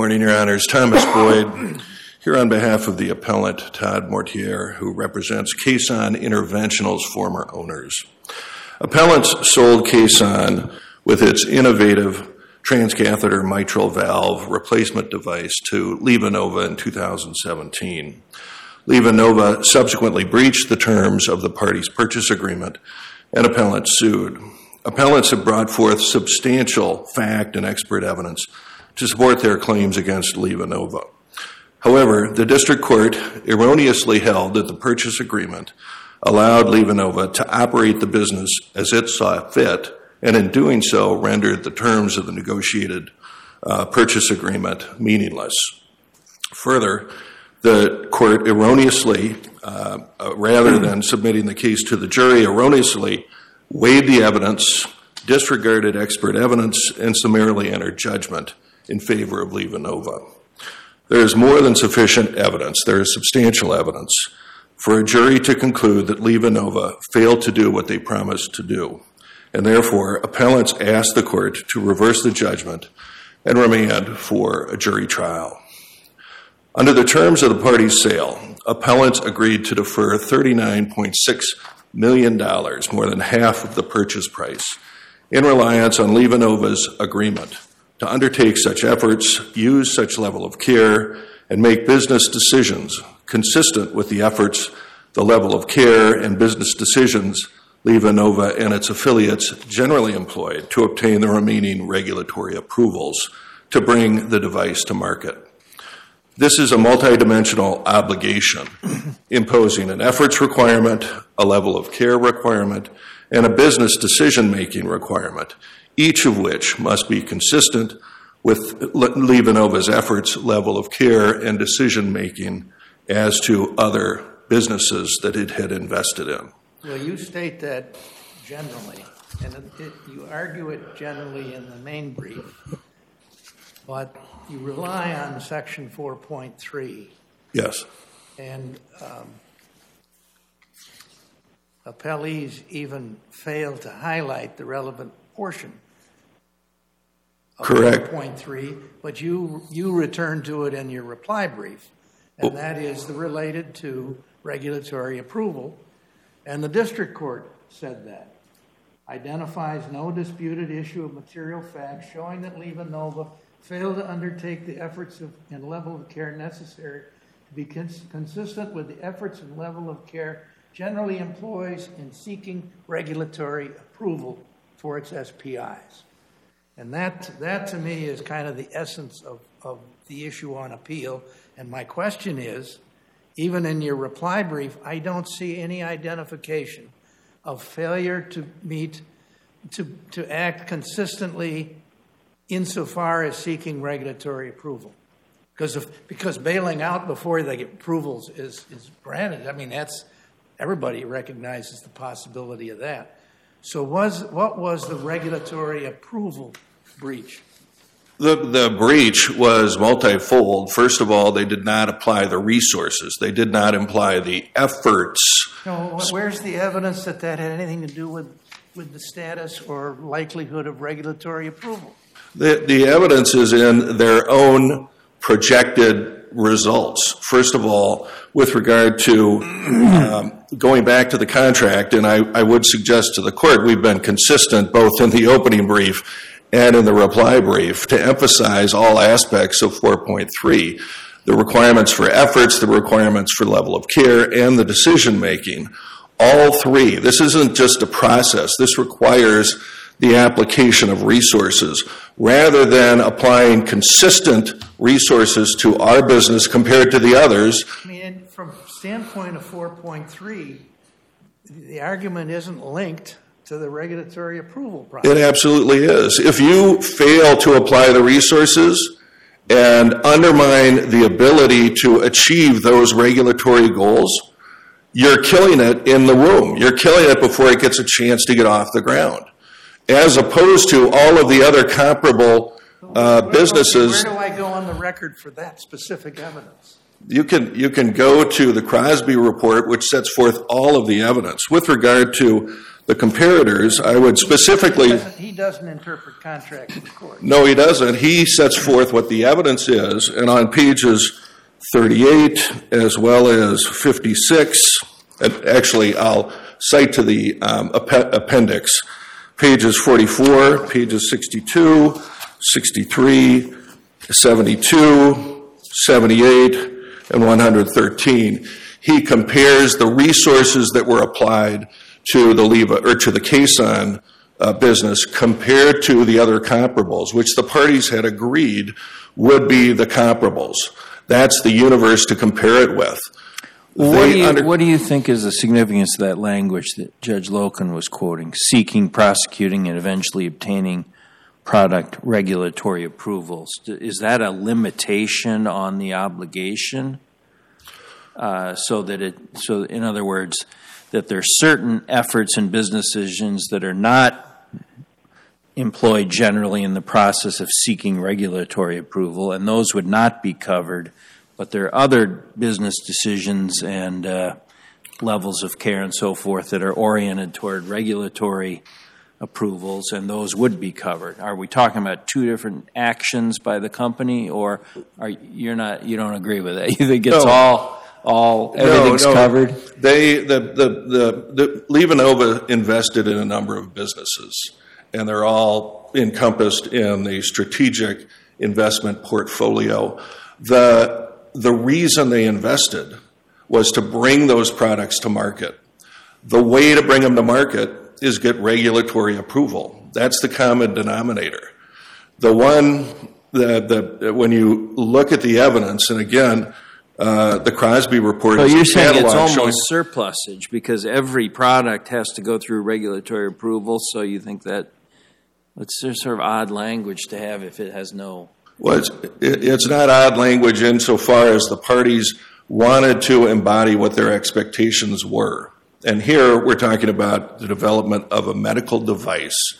morning, Your Honors. Thomas Boyd, here on behalf of the appellant, Todd Mortier, who represents Caisson Interventional's former owners. Appellants sold Caisson with its innovative transcatheter mitral valve replacement device to LivaNova in 2017. LivaNova subsequently breached the terms of the party's purchase agreement and appellants sued. Appellants have brought forth substantial fact and expert evidence to support their claims against LivaNova. However, the district court erroneously held that the purchase agreement allowed LivaNova to operate the business as it saw fit, and in doing so rendered the terms of the negotiated uh, purchase agreement meaningless. Further, the court erroneously, uh, uh, rather than submitting the case to the jury, erroneously weighed the evidence, disregarded expert evidence, and summarily entered judgment in favor of LivaNova. There is more than sufficient evidence, there is substantial evidence for a jury to conclude that LivaNova failed to do what they promised to do. And therefore, appellants asked the court to reverse the judgment and remand for a jury trial. Under the terms of the party's sale, appellants agreed to defer $39.6 million, more than half of the purchase price, in reliance on LivaNova's agreement to undertake such efforts, use such level of care, and make business decisions consistent with the efforts, the level of care, and business decisions LivaNova and its affiliates generally employed to obtain the remaining regulatory approvals to bring the device to market. This is a multidimensional obligation, imposing an efforts requirement, a level of care requirement, and a business decision making requirement, each of which must be consistent with LivaNova's efforts, level of care, and decision making as to other businesses that it had invested in. Well, you state that generally, and it, it, you argue it generally in the main brief, but you rely on section 4.3. Yes. And um, appellees even fail to highlight the relevant portion Correct. 4.3, but you, you return to it in your reply brief, and that is the related to regulatory approval. And the district court said that. Identifies no disputed issue of material fact showing that LivaNova failed to undertake the efforts of, and level of care necessary to be cons- consistent with the efforts and level of care generally employs in seeking regulatory approval for its SPIs. And that, that to me is kind of the essence of, of the issue on appeal. And my question is even in your reply brief, I don't see any identification of failure to meet, to, to act consistently insofar as seeking regulatory approval. Because, because bailing out before they get approvals is, is granted. I mean, that's everybody recognizes the possibility of that. So, was, what was the regulatory approval breach? The, the breach was multifold. First of all, they did not apply the resources. They did not apply the efforts. No, where's the evidence that that had anything to do with, with the status or likelihood of regulatory approval? The, the evidence is in their own projected results. First of all, with regard to um, going back to the contract, and I, I would suggest to the court we've been consistent both in the opening brief and in the reply brief to emphasize all aspects of 4.3 the requirements for efforts, the requirements for level of care, and the decision making. All three. This isn't just a process, this requires the application of resources rather than applying consistent resources to our business compared to the others. I mean, from standpoint of 4.3, the argument isn't linked to the regulatory approval process. It absolutely is. If you fail to apply the resources and undermine the ability to achieve those regulatory goals, you're killing it in the womb. You're killing it before it gets a chance to get off the ground as opposed to all of the other comparable uh, businesses. Where do I go on the record for that specific evidence? You can, you can go to the Crosby report, which sets forth all of the evidence. With regard to the comparators, I would He specifically, doesn't- He doesn't interpret contracts in court. no, he doesn't. He sets forth what the evidence is, and on pages 38 as well as 56, and actually, I'll cite to the um, appendix, pages 44, pages 62, 63, 72, 78, and 113. He compares the resources that were applied to the Leva, or to the Caisson uh, business compared to the other comparables, which the parties had agreed would be the comparables. That's the universe to compare it with. What do, you, under- what do you think is the significance of that language that Judge Loken was quoting? Seeking, prosecuting, and eventually obtaining product regulatory approvals is that a limitation on the obligation? Uh, so that it, so in other words, that there are certain efforts and business decisions that are not employed generally in the process of seeking regulatory approval, and those would not be covered. But there are other business decisions and uh, levels of care and so forth that are oriented toward regulatory approvals, and those would be covered. Are we talking about two different actions by the company, or are you're not you don't agree with that? You think it's No. all all everything's no. covered? They, the, the, the, the LivaNova invested in a number of businesses, and they're all encompassed in the strategic investment portfolio. The, the reason they invested was to bring those products to market. The way to bring them to market is get regulatory approval. That's the common denominator. The one that, that when you look at the evidence, and again, Uh, the Crosby report So is you're saying it's catalog showing- almost surplusage because every product has to go through regulatory approval. So you think that it's sort of odd language to have if it has no. Well, it's, it- it's not odd language insofar as the parties wanted to embody what their expectations were. And here we're talking about the development of a medical device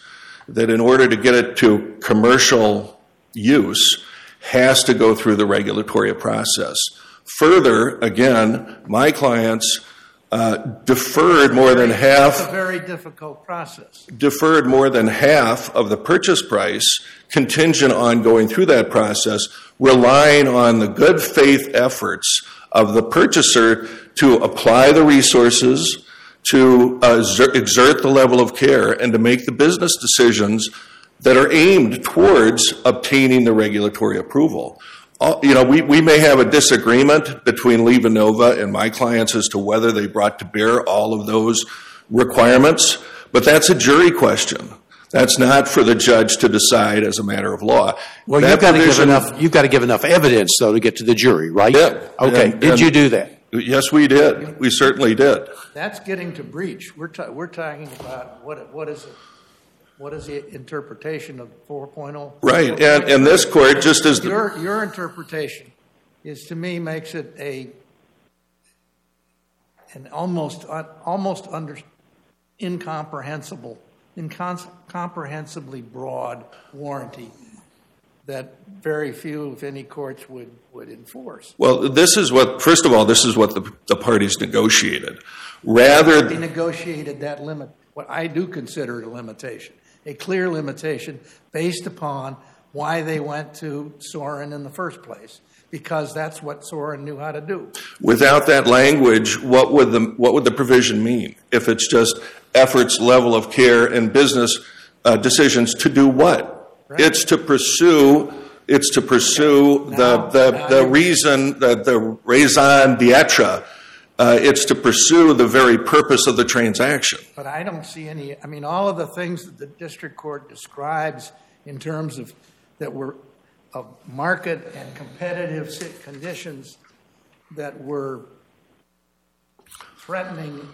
that, in order to get it to commercial use, has to go through the regulatory process. Further, again, my clients uh, deferred more than half It's a very difficult process. deferred more than half of the purchase price contingent on going through that process, relying on the good faith efforts of the purchaser to apply the resources, to uh, exert- exert the level of care, and to make the business decisions that are aimed towards obtaining the regulatory approval. Uh, You know, we, we may have a disagreement between LivaNova and my clients as to whether they brought to bear all of those requirements, but that's a jury question. That's not for the judge to decide as a matter of law. Well, you've got to give enough, you've got to give enough evidence, though, to get to the jury, right? Yeah. Okay, And- did and- you do that? Yes, we did. We certainly did. That's getting to breach. We're, ta- we're talking about what, what is it? What is the interpretation of 4.0? Right, and, and this court, just as the, Your, your interpretation is, to me, makes it a, an almost, un- almost under, incomprehensible, incomprehensibly broad warranty that very few, if any, courts would, would enforce. well, this is what, first of all, this is what the, the parties negotiated. Rather, They negotiated that limit, what I do consider a limitation, a clear limitation based upon why they went to Sorin in the first place, because that's what Sorin knew how to do. without that language, what would the, what would the provision mean? If it's just efforts, level of care, and business uh, decisions to do what? It's to pursue, it's to pursue the, Now- the, now the reason, the, the raison d'etre. Uh, It's to pursue the very purpose of the transaction. But I don't see any, I mean, all of the things that the district court describes in terms of, that were of market and competitive conditions that were threatening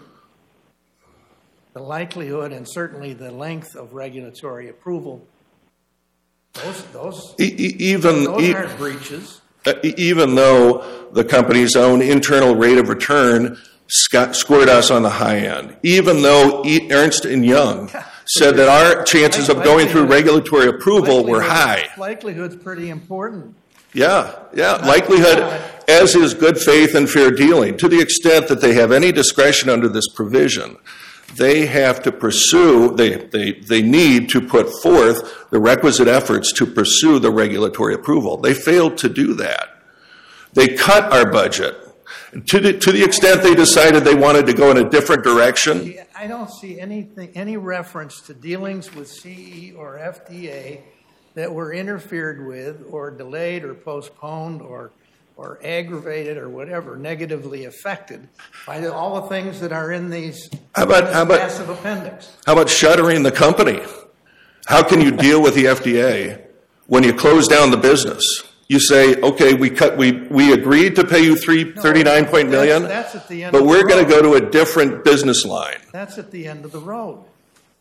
the likelihood and certainly the length of regulatory approval, those, those, Even, breaches. Uh, even though the company's own internal rate of return sco- scored us on the high end, even though Ernst and Young said that our chances of going through regulatory approval were high. Likelihood's pretty important. Yeah, yeah, likelihood, as is good faith and fair dealing, to the extent that they have any discretion under this provision. They have to pursue, they, they, they need to put forth the requisite efforts to pursue the regulatory approval. They failed to do that. They cut our budget. To the, to the extent they decided they wanted to go in a different direction, I don't see anything, any reference to dealings with CE or FDA that were interfered with or delayed or postponed or, or aggravated or whatever, negatively affected by the- all the things that are in these How about- how about- massive appendix. how about shuttering the company? How can you deal with the FDA when you close down the business? You say, okay, we cut, we, we agreed to pay you three, thirty-nine point million, That's- that's at the end but we're gonna go to a different business line. That's at the end of the road.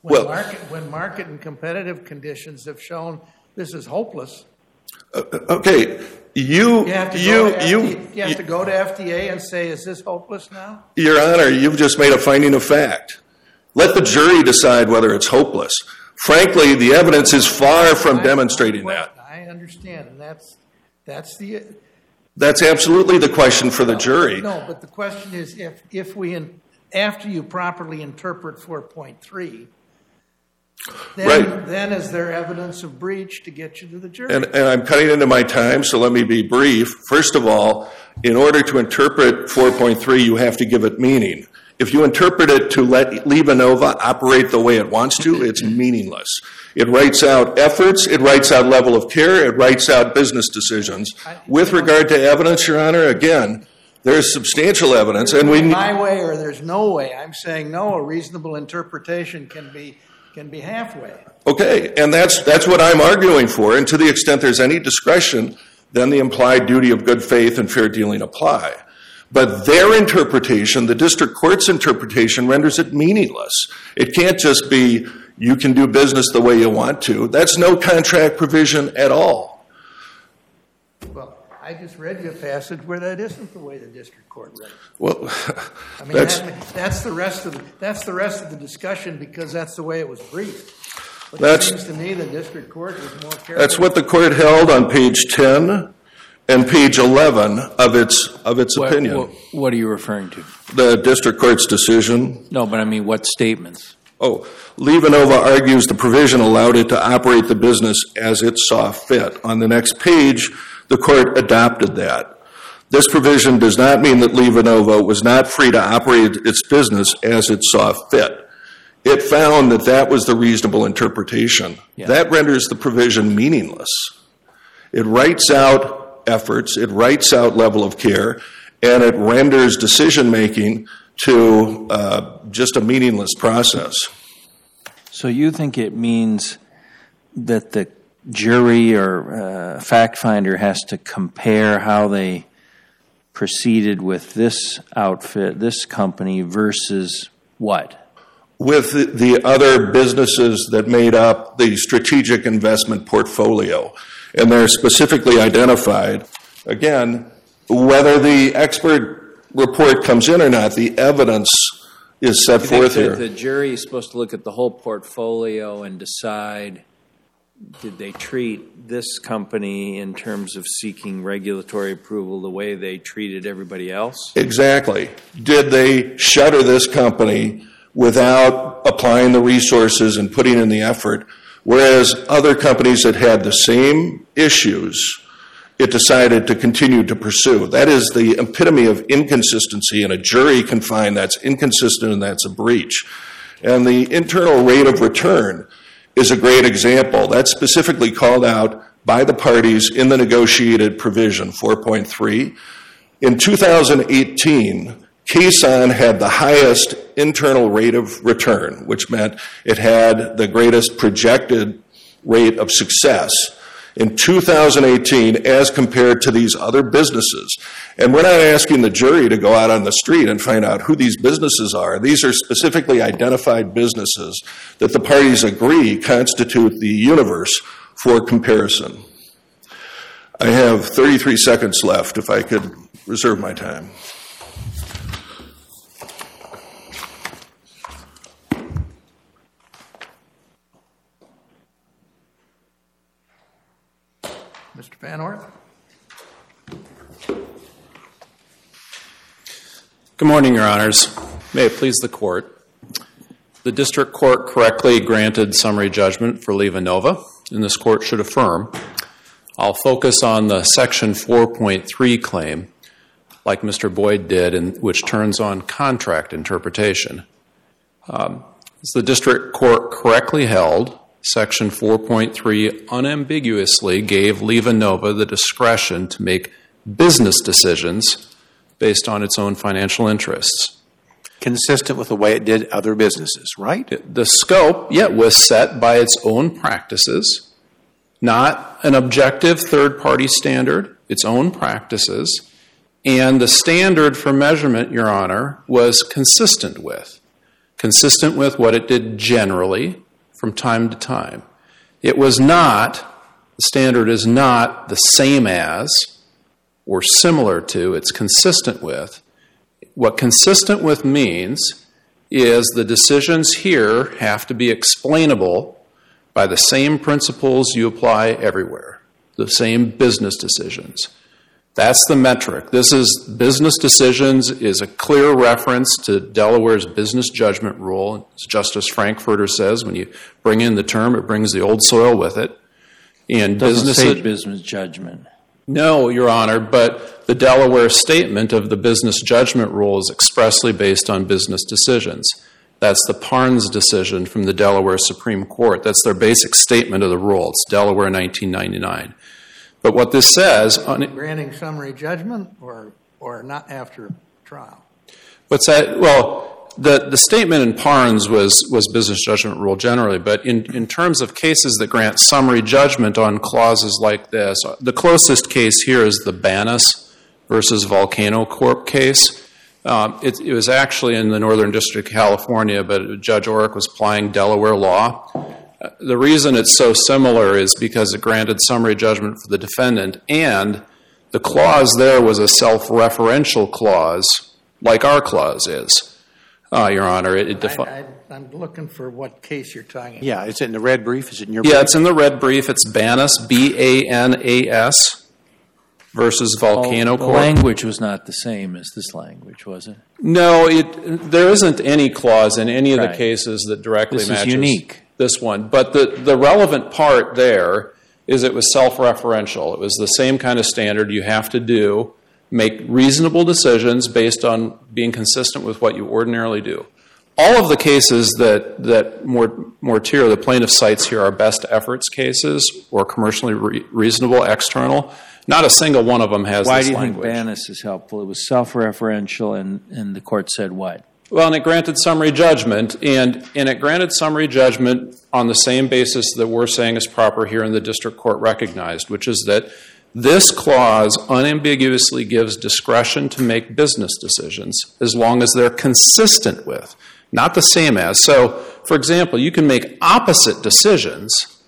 When Well- market, when market and competitive conditions have shown this is hopeless, Uh, uh, okay, you, you have to go you, to you, FDA, have to go to FDA and say, is this hopeless now? Your Honor, you've just made a finding of fact. Let the jury decide whether it's hopeless. Frankly, the evidence is far from demonstrating that. I understand, and that's, that's the, That's absolutely the question for the jury. no, but the question is, if, if we, in- after you properly interpret four point three, then, Right. then is there evidence of breach to get you to the jury? And, and I'm cutting into my time, so let me be brief. First of all, in order to interpret 4.3, you have to give it meaning. If you interpret it to let LivaNova operate the way it wants to, it's meaningless. It writes out efforts, it writes out level of care, it writes out business decisions. With regard to evidence, Your Honor, again, there's substantial evidence, and we, My way or there's no way. I'm saying no, a reasonable interpretation can be, can be halfway. Okay, and that's, that's what I'm arguing for, and to the extent there's any discretion, then the implied duty of good faith and fair dealing apply. But their interpretation, the district court's interpretation, renders it meaningless. It can't just be, you can do business the way you want to. That's no contract provision at all. Well, I just read you a passage where that isn't the way the district court read it. Well, I mean, that's, that, that's the rest of, the- that's the rest of the discussion because that's the way it was briefed. But it That's- seems to me the district court was more careful. that's what the court held on page 10 and page 11 of its, of its What- opinion. What, what are you referring to? The district court's decision No, but I mean, what statements? Oh, LivaNova argues the provision allowed it to operate the business as it saw fit. On the next page, the court adopted that. This provision does not mean that LivaNova was not free to operate its business as it saw fit. It found that that was the reasonable interpretation. Yeah. That renders the provision meaningless. It writes out efforts, it writes out level of care, and it renders decision-making to uh, just a meaningless process. So you think it means that the jury or uh, fact finder has to compare how they proceeded with this outfit, this company versus what? with the- the other businesses that made up the strategic investment portfolio. And they're specifically identified. Again, whether the expert report comes in or not, the evidence is set You forth that here. The jury is supposed to look at the whole portfolio and decide, did they treat this company in terms of seeking regulatory approval the way they treated everybody else? Exactly. Did they shutter this company without applying the resources and putting in the effort? Whereas other companies that had the same issues, it decided to continue to pursue. That is the epitome of inconsistency, and a jury can find that's inconsistent and that's a breach. And the internal rate of return is a great example. That's specifically called out by the parties in the negotiated provision 4.3. In 2018, Caisson had the highest internal rate of return, which meant it had the greatest projected rate of success in 2018 as compared to these other businesses. And we're not asking the jury to go out on the street and find out who these businesses are. These are specifically identified businesses that the parties agree constitute the universe for comparison. I have 33 seconds left if I could reserve my time. Van Orth? Good morning, Your Honors. May it please the Court. The district court correctly granted summary judgment for LivaNova, and this court should affirm. I'll focus on the Section 4.3 claim, like Mr. Boyd did, and which turns on contract interpretation. Um, as the district court correctly held, Section 4.3 unambiguously gave LivaNova the discretion to make business decisions based on its own financial interests. Consistent with the way it did other businesses, right? The scope, yet, was set by its own practices, not an objective third party standard, its own practices. And the standard for measurement, Your Honor, was consistent with. Consistent with what it did generally from time to time. It was not, the standard is not the same as or similar to, it's consistent with. What consistent with means is the decisions here have to be explainable by the same principles you apply everywhere, the same business decisions. That's the metric. This is business decisions is a clear reference to Delaware's business judgment rule. As Justice Frankfurter says, when you bring in the term, it brings the old soil with it. And business business judgment. no, Your Honor, but the Delaware statement of the business judgment rule is expressly based on business decisions. That's the Parnes decision from the Delaware Supreme Court. That's their basic statement of the rule. It's Delaware 1999. But what this says, on, Granting summary judgment or, or not after trial? what's that? Well, the, the statement in Parnes was, was business judgment rule generally, but in, in terms of cases that grant summary judgment on clauses like this, the closest case here is the Banas versus Volcano Corp case. Um, it, it was actually in the Northern District of California, but Judge Orrick was applying Delaware law. The reason it's so similar is because it granted summary judgment for the defendant, and the clause there was a self referential clause, like our clause is. Uh, Your Honor, it, it I, defi- I, I'm looking for what case you're talking about. Yeah, is it in the red brief? Is it in your Yeah, brief? it's in the red brief. It's Banas, B A N A S, versus Volcano Oh, the Corp. language was not the same as this language, was it? No, it, there isn't any clause in any of the cases that directly matches This is unique. This one. But the, the relevant part there is it was self-referential. It was the same kind of standard you have to do, make reasonable decisions based on being consistent with what you ordinarily do. All of the cases that, that Mort- Mortier, the plaintiff cites here, are best efforts cases or commercially re- reasonable external. Not a single one of them has Why do you language. think Banas is helpful? It was self-referential, and, and the court said what? Well, and it granted summary judgment, and, and it granted summary judgment on the same basis that we're saying is proper here in the district court recognized, which is that this clause unambiguously gives discretion to make business decisions as long as they're consistent with, not the same as. So, for example, you can make opposite decisions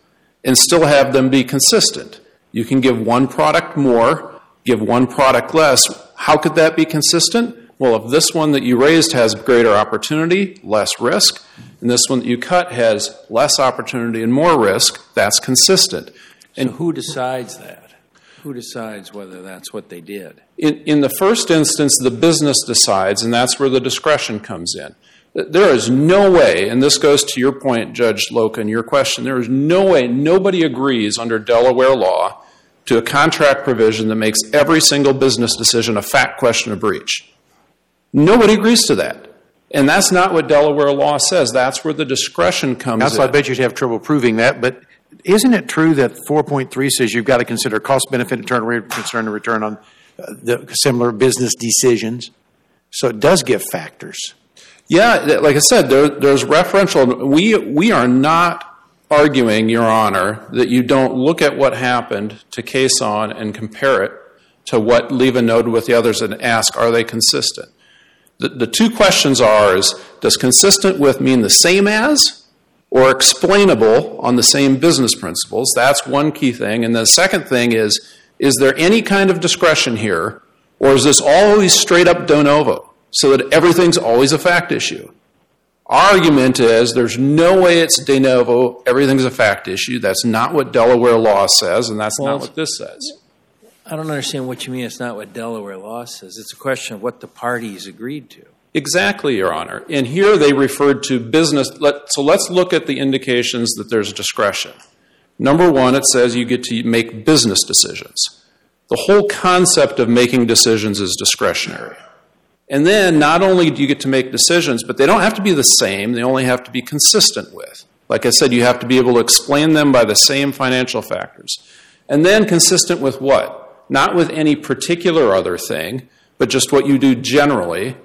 and still have them be consistent. You can give one product more, give one product less. How could that be consistent? Well, if this one that you raised has greater opportunity, less risk, and this one that you cut has less opportunity and more risk, that's consistent. And who decides that? Who decides whether that's what they did? In, in the first instance, the business decides, and that's where the discretion comes in. There is no way, and this goes to your point, Judge Loken, your question, there is no way nobody agrees under Delaware law to a contract provision that makes every single business decision a fact question of breach. Nobody agrees to that. And that's not what Delaware law says. That's where the discretion comes Counsel, in. I bet you'd have trouble proving that, but isn't it true that 4.3 says you've got to consider cost benefit return rate concern and return on uh, the similar business decisions? So it does give factors. Yeah, like I said, there, there's referential. We we are not arguing, Your Honor, that you don't look at what happened to Caisson and compare it to what Leva noted with the others and ask, are they consistent? The, the two questions are: is does consistent with mean the same as, or explainable on the same business principles? That's one key thing. And the second thing is: is there any kind of discretion here, or is this always straight up de novo? so that everything's always a fact issue. Argument is there's no way it's de novo, everything's a fact issue. That's not what Delaware law says, and that's Well, not what this says. I don't understand what you mean it's not what Delaware law says. It's a question of what the parties agreed to. Exactly, Your Honor. And here they referred to business. Let, so let's look at the indications that there's discretion. Number one, it says you get to make business decisions. The whole concept of making decisions is discretionary. And then not only do you get to make decisions, but they don't have to be the same, they only have to be consistent with. Like I said, you have to be able to explain them by the same financial factors. And then consistent with what? Not with any particular other thing, but just what you do generally.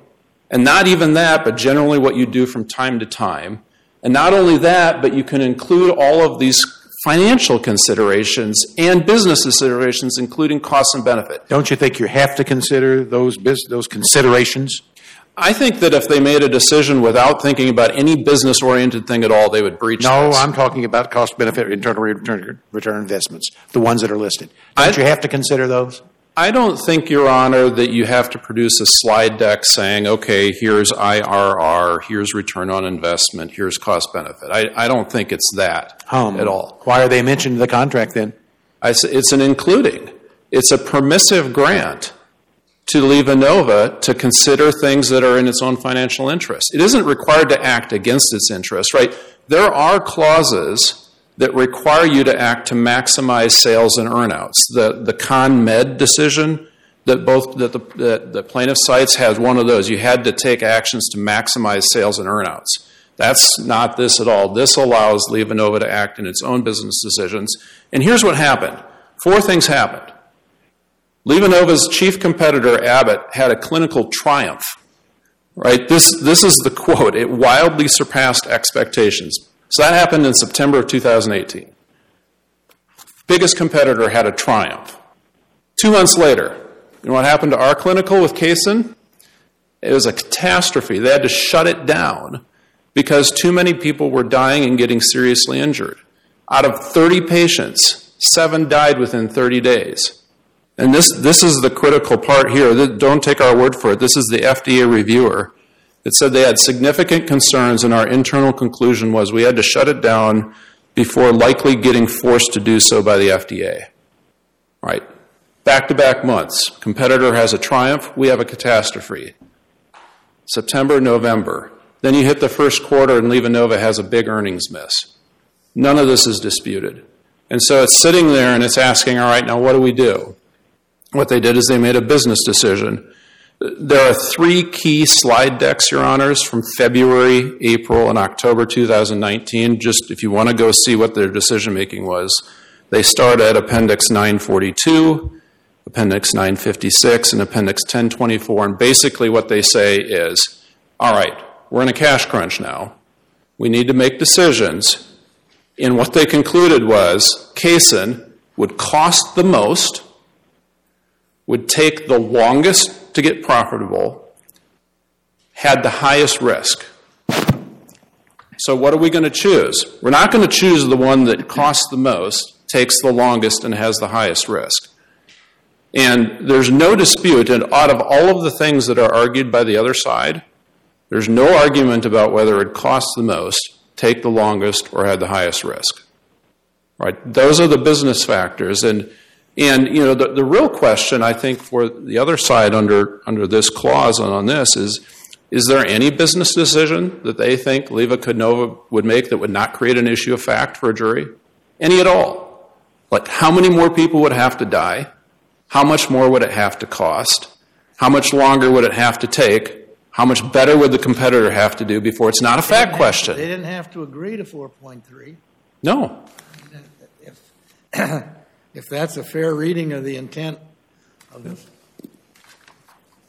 And not even that, but generally what you do from time to time. And not only that, but you can include all of these financial considerations and business considerations, including cost and benefit. Don't you think you have to consider those bus- those considerations? I think that if they made a decision without thinking about any business oriented thing at all, they would breach No, this. I'm talking about cost benefit internal rate return, return investments, the ones that are listed. Don't I- you have to consider those? I don't think, Your Honor, that you have to produce a slide deck saying, okay, here's IRR, here's return on investment, here's cost benefit. I, I don't think it's that Um, at all. Why are they mentioned in the contract then? I it's an including. It's a permissive grant to LivaNova to consider things that are in its own financial interest. It isn't required to act against its interest, right? There are clauses that require you to act to maximize sales and earnouts. The, the ConMed decision that both that the, that the plaintiff cites has one of those. You had to take actions to maximize sales and earnouts. That's not this at all. This allows LivaNova to act in its own business decisions. And here's what happened. Four things happened. LivaNova's chief competitor, Abbott, had a clinical triumph. Right? This, this is the quote. It wildly surpassed expectations. So that happened in September of 2018. Biggest competitor had a triumph. Two months later, you know what happened to our clinical with Caisson? It was a catastrophe. They had to shut it down because too many people were dying and getting seriously injured. Out of 30 patients, seven died within 30 days. And this, this is the critical part here. Don't take our word for it. This is the FDA reviewer. It said they had significant concerns, and our internal conclusion was we had to shut it down before likely getting forced to do so by the FDA. Right? Back to back months. Competitor has a triumph, we have a catastrophe. September, November. Then you hit the first quarter, and LivaNova has a big earnings miss. None of this is disputed. And so it's sitting there and it's asking, all right, now what do we do? What they did is they made a business decision. There are three key slide decks, Your Honors, from February, April, and October 2019. Just if you want to go see what their decision making was, they start at Appendix 942, Appendix 956, and Appendix 1024. And basically, what they say is all right, we're in a cash crunch now. We need to make decisions. And what they concluded was Caisson would cost the most, would take the longest to get profitable, had the highest risk. So, what are we going to choose? We're not going to choose the one that costs the most, takes the longest, and has the highest risk. And there's no dispute, and out of all of the things that are argued by the other side, there's no argument about whether it costs the most, take the longest, or had the highest risk. Right? Those are the business factors. And, and you know, the, the real question, I think, for the other side under, under this clause and on this is, is there any business decision that they think Leva Cudnova would make that would not create an issue of fact for a jury? Any at all? Like, how many more people would have to die? How much more would it have to cost? How much longer would it have to take? How much better would the competitor have to do before it's not a fact question? They didn't have to agree to 4.3. No. If, that's a fair reading of the intent of the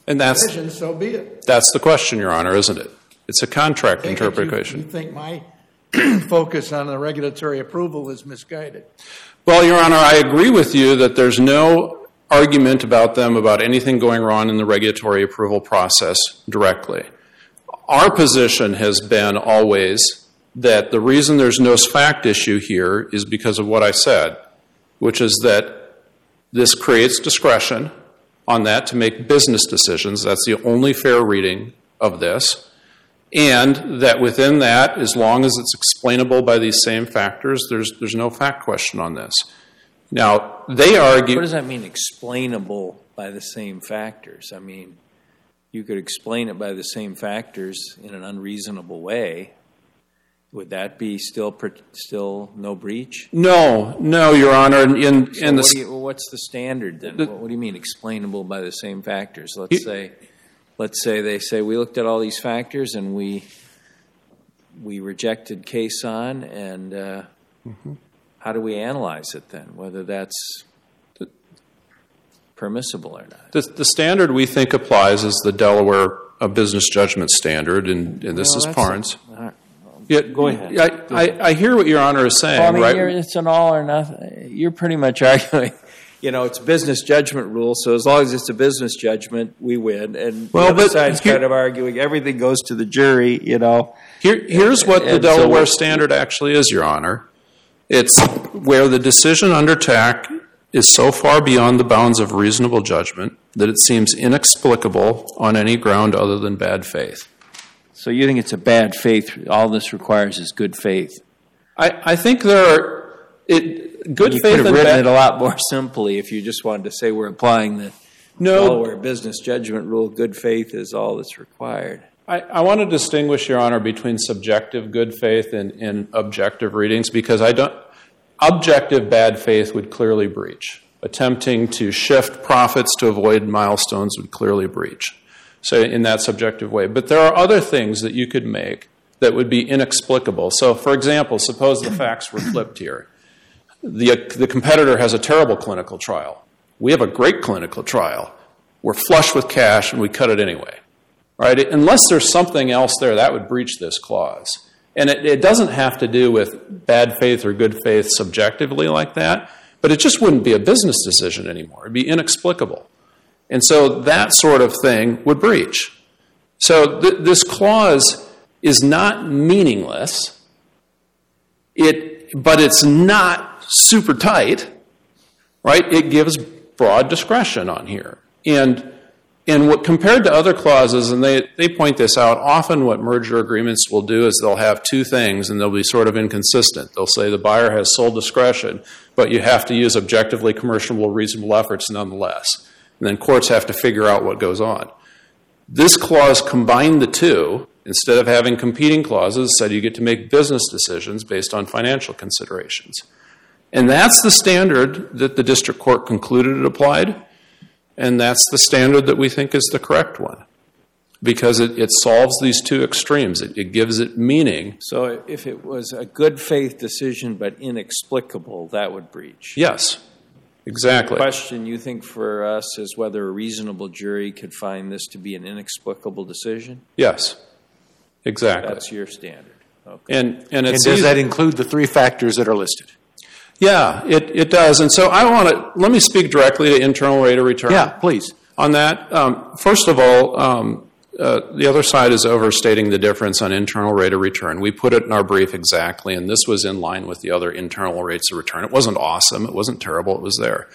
And that's, decision, so be it. that's the question, Your Honor, isn't it? It's a contract I think that you- interpretation. You think my focus on the regulatory approval is misguided. Well, Your Honor, I agree with you that there's no argument about them about anything going wrong in the regulatory approval process directly. Our position has been always that the reason there's no fact issue here is because of what I said, which is that this creates discretion on that to make business decisions. That's the only fair reading of this. And that within that, as long as it's explainable by these same factors, there's, there's no fact question on this. Now, they argue. What does that mean, explainable by the same factors? I mean, you could explain it by the same factors in an unreasonable way, would that be still, still no breach? No, no, Your Honor, in, in, So in the, what do you, what's the standard then? The- What do you mean explainable by the same factors? Let's say, let's say they say, we looked at all these factors and we, we rejected Caisson and, uh, Mm-hmm. how do we analyze it then? Whether that's permissible or not? the, the standard we think applies is the Delaware uh, business judgment standard, and, and this Well, is Parnes. a-. Yeah, Go ahead. I, I, I hear what Your Honor is saying, Well, I mean, right? you're, it's an all or nothing. You're pretty much arguing, you know, it's business judgment rule. So as long as it's a business judgment, we win. And Well, the other but side's here- kind of arguing everything goes to the jury. You know, Here, here's what the And so Delaware what- standard actually is, Your Honor. It's where the decision under TAC is so far beyond the bounds of reasonable judgment that it seems inexplicable on any ground other than bad faith. So you think it's a bad faith? All this requires is good faith. I, I think there are it, good You faith could have written bad. it a lot more simply if you just wanted to say we're applying the no, Delaware business judgment rule. Good faith is all that's required. I, I want to distinguish, Your Honor, between subjective good faith and, and objective readings because I don't. Objective bad faith would clearly breach. Attempting to shift profits to avoid milestones would clearly breach. So, in that subjective way. But there are other things that you could make that would be inexplicable. So, for example, suppose the facts were flipped here. The, competitor has a terrible clinical trial. We have a great clinical trial. We're flush with cash and we cut it anyway right? Unless there's something else there, that would breach this clause. And it, it doesn't have to do with bad faith or good faith subjectively like that, but it just wouldn't be a business decision anymore. It'd be inexplicable. And so that sort of thing would breach. So th- this clause is not meaningless, it, but it's not super tight, right? It gives broad discretion on here. And and what compared to other clauses, and they, they point this out, often what merger agreements will do is they'll have two things and they'll be sort of inconsistent. They'll say the buyer has sole discretion, but you have to use objectively commercial reasonable efforts nonetheless. And then courts have to figure out what goes on. This clause combined the two. Instead of having competing clauses, said you get to make business decisions based on financial considerations. And that's the standard that the district court concluded it applied. And that's the standard that we think is the correct one because it, it solves these two extremes. It, it gives it meaning. So if it was a good faith decision but inexplicable, that would breach. Yes, exactly. The question you think for us is whether a reasonable jury could find this to be an inexplicable decision? Yes, exactly. That's your standard. Okay. and, and And does easy- that include the three factors that are listed? yeah, it, it does. And so I want to let me speak directly to internal rate of return. Yeah, please. On that, um, first of all, um, Uh, the other side is overstating the difference on internal rate of return. We put it in our brief exactly, and this was in line with the other internal rates of return. It wasn't awesome, it wasn't terrible, it was there.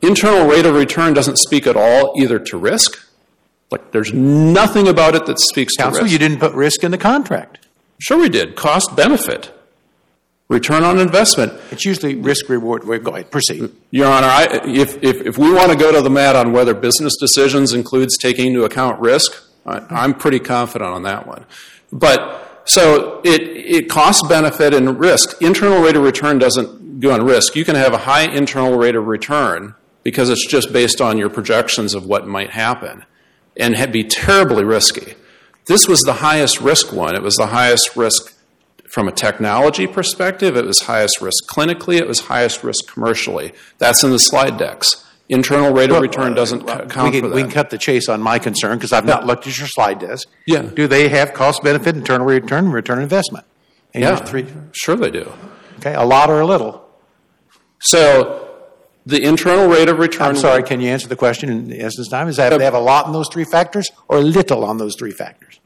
Internal rate of return doesn't speak at all either to risk, like there's nothing about it that speaks to Counsel, risk. you didn't put risk in the contract. Sure, we did. Cost benefit, return on investment. It's usually risk reward. Wait, Go ahead, proceed. Your Honor, I, if, if, if we want to go to the mat on whether business decisions includes taking into account risk, I'm pretty confident on that one. But so it, it costs benefit and risk. Internal rate of return doesn't go on risk. You can have a high internal rate of return because it's just based on your projections of what might happen and be terribly risky. This was the highest risk one. It was the highest risk from a technology perspective, it was highest risk clinically, it was highest risk commercially. That's in the slide decks. Internal rate of return uh, doesn't c- We count can, we can cut the chase on my concern because I've not looked at your slide desk. Yeah. Do they have cost benefit, internal return, and return on investment? And Yeah, three. sure they do. Okay, a lot or a little. So the internal rate of return. I'm sorry, can you answer the question in the essence time? Is that they have a lot in those three factors or little on those three factors?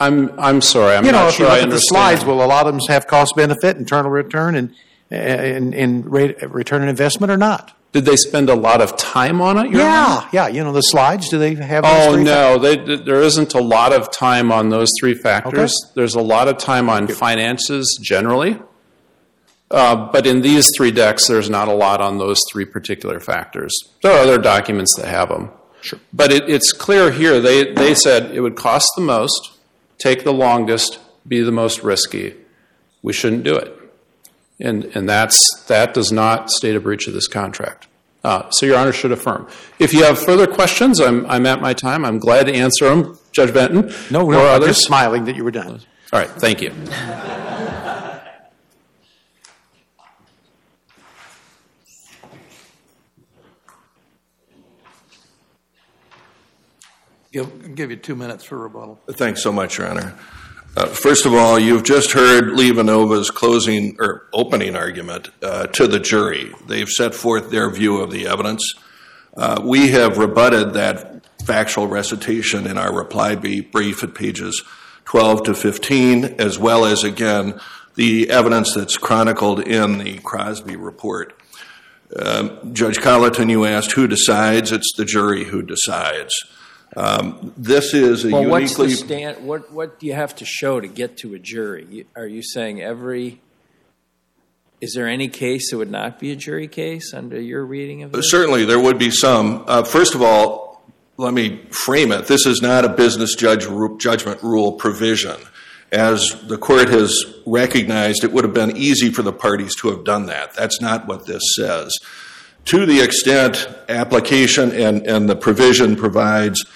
I'm I'm sorry. I'm You know, if sure you look I at the slides, will a lot of them have cost benefit, internal return, and and, and rate, return on investment or not? Did they spend a lot of time on it? Honor? Yeah, yeah. You know, the slides, do they have those Oh no, they, there isn't a lot of time on those three factors. Okay. There's a lot of time on finances generally, uh, but in these three decks, there's not a lot on those three particular factors. There are other documents that have them. But it, it's clear here, they, they said it would cost the most, take the longest, be the most risky. We shouldn't do it. And, and that's, that does not state a breach of this contract. Uh, so Your Honor should affirm. If you have further questions, I'm, I'm at my time. I'm glad to answer them, Judge Benton. No, or no, I'm just smiling that you were done. All right, thank you. Give, give you two minutes for rebuttal. Thanks so much, Your Honor. Uh, First of all, you've just heard LivaNova's closing or opening argument uh, to the jury. They've set forth their view of the evidence. Uh, We have rebutted that factual recitation in our reply brief at pages 12 to 15, as well as, again, the evidence that's chronicled in the Crosby report. Um, Judge Colleton, you asked who decides. It's the jury who decides. Um, This is a uniquely... what's the stand, what, what do you have to show to get to a jury? Are you saying every, is there any case that would not be a jury case under your reading of this? Certainly, there would be some. Uh, First of all, let me frame it. This is not a business judgment rule provision. As the court has recognized, it would have been easy for the parties to have done that. That's not what this says. To the extent application and, and the provision provides,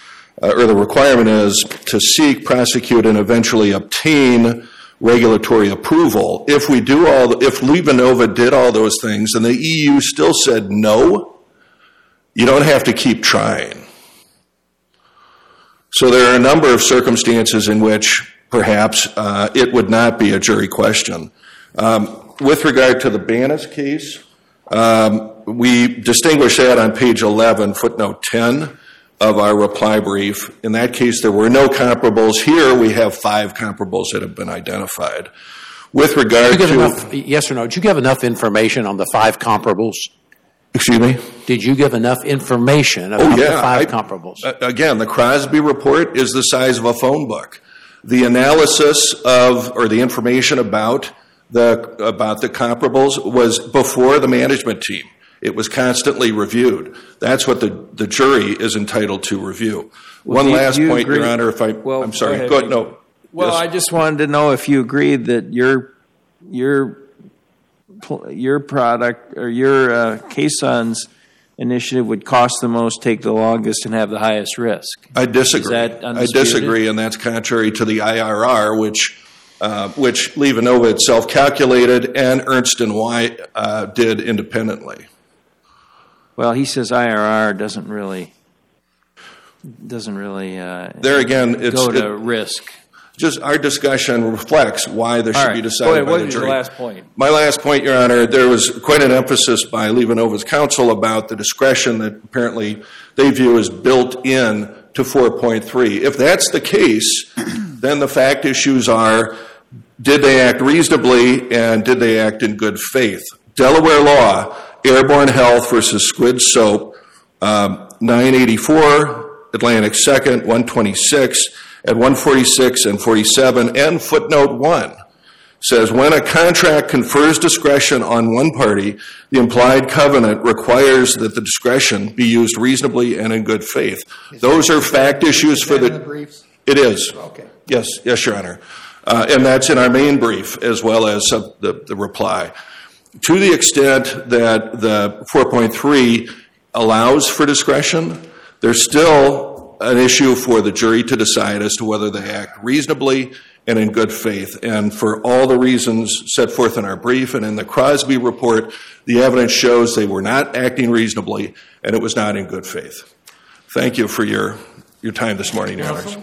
uh, or the requirement is to seek, prosecute, and eventually obtain regulatory approval. If we do all, the- if LivaNova did all those things and the EU still said no, you don't have to keep trying. So there are a number of circumstances in which perhaps uh, it would not be a jury question. Um, with regard to the Banas case, um, we distinguish that on page 11, footnote 10 of our reply brief. In that case, there were no comparables. Here, we have five comparables that have been identified. With regard Did you give to, enough, yes or no, did you give enough information on the five comparables? excuse me? Did you give enough information about oh, the five I- comparables? Uh, again, the Crosby report is the size of a phone book. The analysis of, or the information about the, about the comparables was before the management team. It was constantly reviewed. That's what the, the jury is entitled to review. One last point, Your Honor, if I, Well, I'm sorry, ahead. no. Well. I just wanted to know if you agreed that your, your, your product or your uh, Caisson's initiative would cost the most, take the longest, and have the highest risk. I disagree. that I disagree, and that's contrary to the IRR, which, uh, which LivaNova itself calculated and Ernst and White uh, did independently. Well, he says IRR doesn't really, doesn't really uh, There again, it's go to it- risk. just our discussion reflects why All should right, be decided ahead. by What the is your last point? My last point, Your Honor, there was quite an emphasis by LivaNova's counsel about the discretion that apparently they view as built in to 4.3. If that's the case, then the fact issues are, did they act reasonably and did they act in good faith? Delaware law, Airborne Health versus Squid Soap, um, 984, Atlantic 2nd, 126, at 146 and 47, and footnote 1 says when a contract confers discretion on one party, the implied covenant requires that the discretion be used reasonably and in good faith. Those are fact issues for Is the the. briefs? It is. Okay. Yes, yes, Your Honor. Uh, and that's in our main brief as well as sub- the, the reply. To the extent that the 4.3 allows for discretion, there's still an issue for the jury to decide as to whether they act reasonably and in good faith. And for all the reasons set forth in our brief and in the Crosby report, the evidence shows they were not acting reasonably and it was not in good faith. Thank you for your, your time this morning, Your Honors.